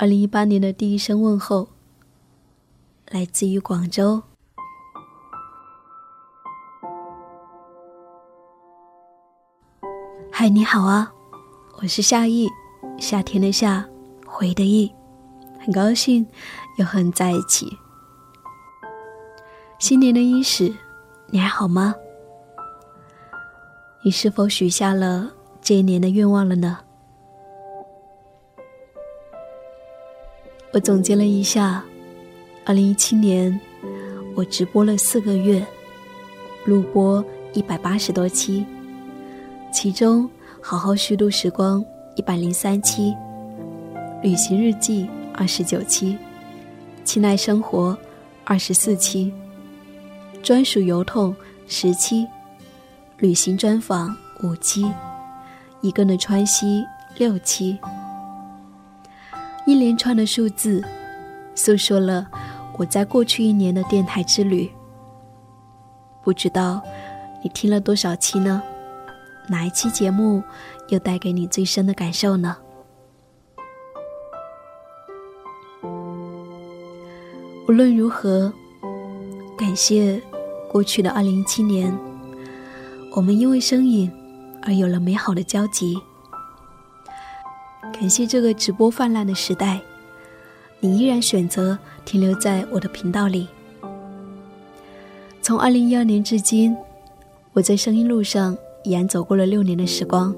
二零一八年的第一声问候，来自于广州。嗨，你好啊，我是夏意，夏天的夏，回的意，很高兴又和你在一起。新年的伊始，你还好吗？你是否许下了这一年的愿望了呢？我总结了一下，二零一七年，我直播了四个月，录播一百八十多期，其中好好虚度时光一百零三期，旅行日记二十九期，亲爱生活二十四期，专属油痛十期。旅行专访五期，一个人的川西六期，一连串的数字，诉说了我在过去一年的电台之旅。不知道你听了多少期呢？哪一期节目又带给你最深的感受呢？无论如何，感谢过去的二零一七年。我们因为声音而有了美好的交集。感谢这个直播泛滥的时代，你依然选择停留在我的频道里。从二零一二年至今，我在声音路上已然走过了六年的时光，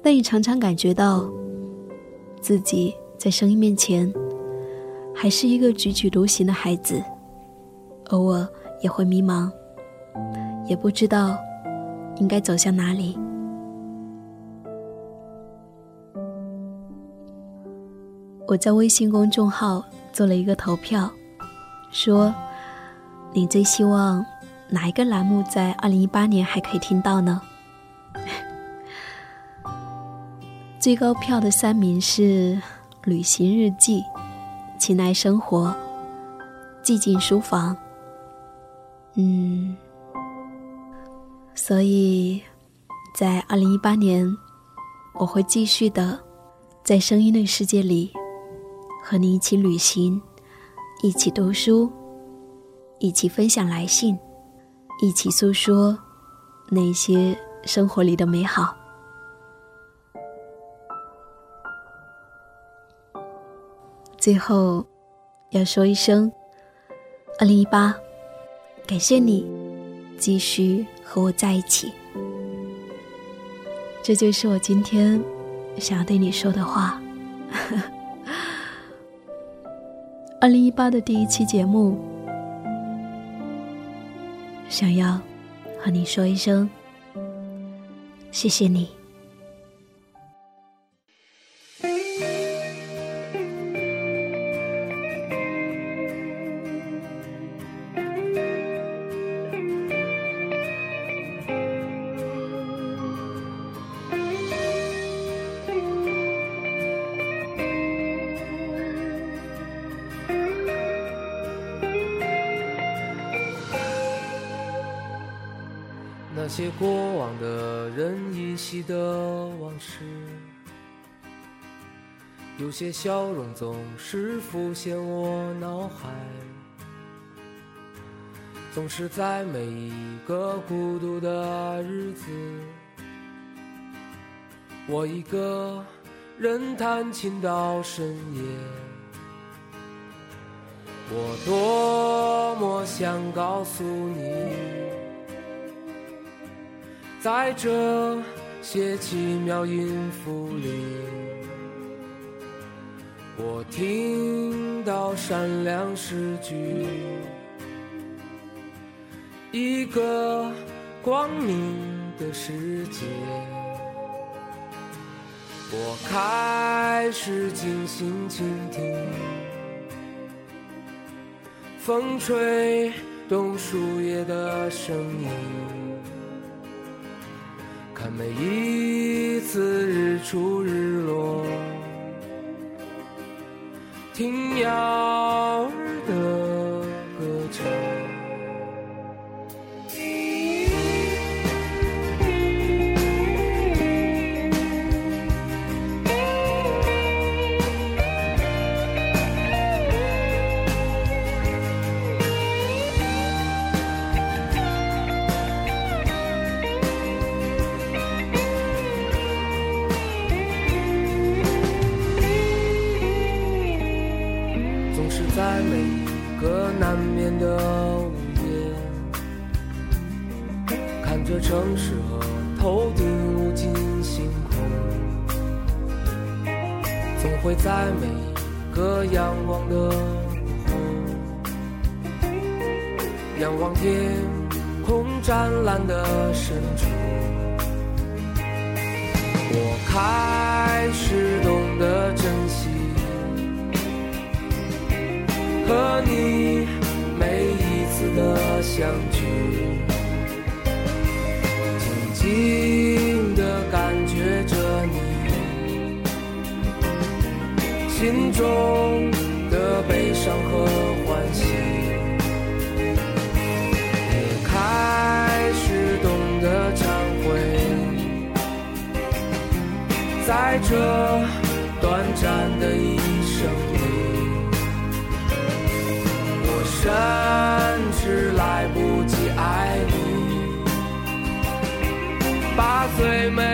但也常常感觉到自己在声音面前还是一个踽踽独行的孩子，偶尔也会迷茫。也不知道应该走向哪里。我在微信公众号做了一个投票，说你最希望哪一个栏目在二零一八年还可以听到呢？最高票的三名是旅行日记、情爱生活、寂静书房。嗯。所以，在二零一八年，我会继续的，在声音的世界里，和你一起旅行，一起读书，一起分享来信，一起诉说那些生活里的美好。最后，要说一声，二零一八，感谢你，继续。和我在一起，这就是我今天想要对你说的话。二零一八的第一期节目，想要和你说一声谢谢你。那些过往的人依稀的往事，有些笑容总是浮现我脑海，总是在每一个孤独的日子，我一个人弹琴到深夜，我多么想告诉你。在这些奇妙音符里，我听到善良诗句，一个光明的世界。我开始静心倾听，风吹动树叶的声音。看每一次日出日落，听呀个难眠的午夜，看着城市和头顶无尽星空，总会在每一个阳光的午后，仰望天空湛蓝的深处，我开相聚，静静的感觉着你心中的悲伤和欢喜，也开始懂得忏悔，在这短暂的一生里。甚是来不及爱你，把最美。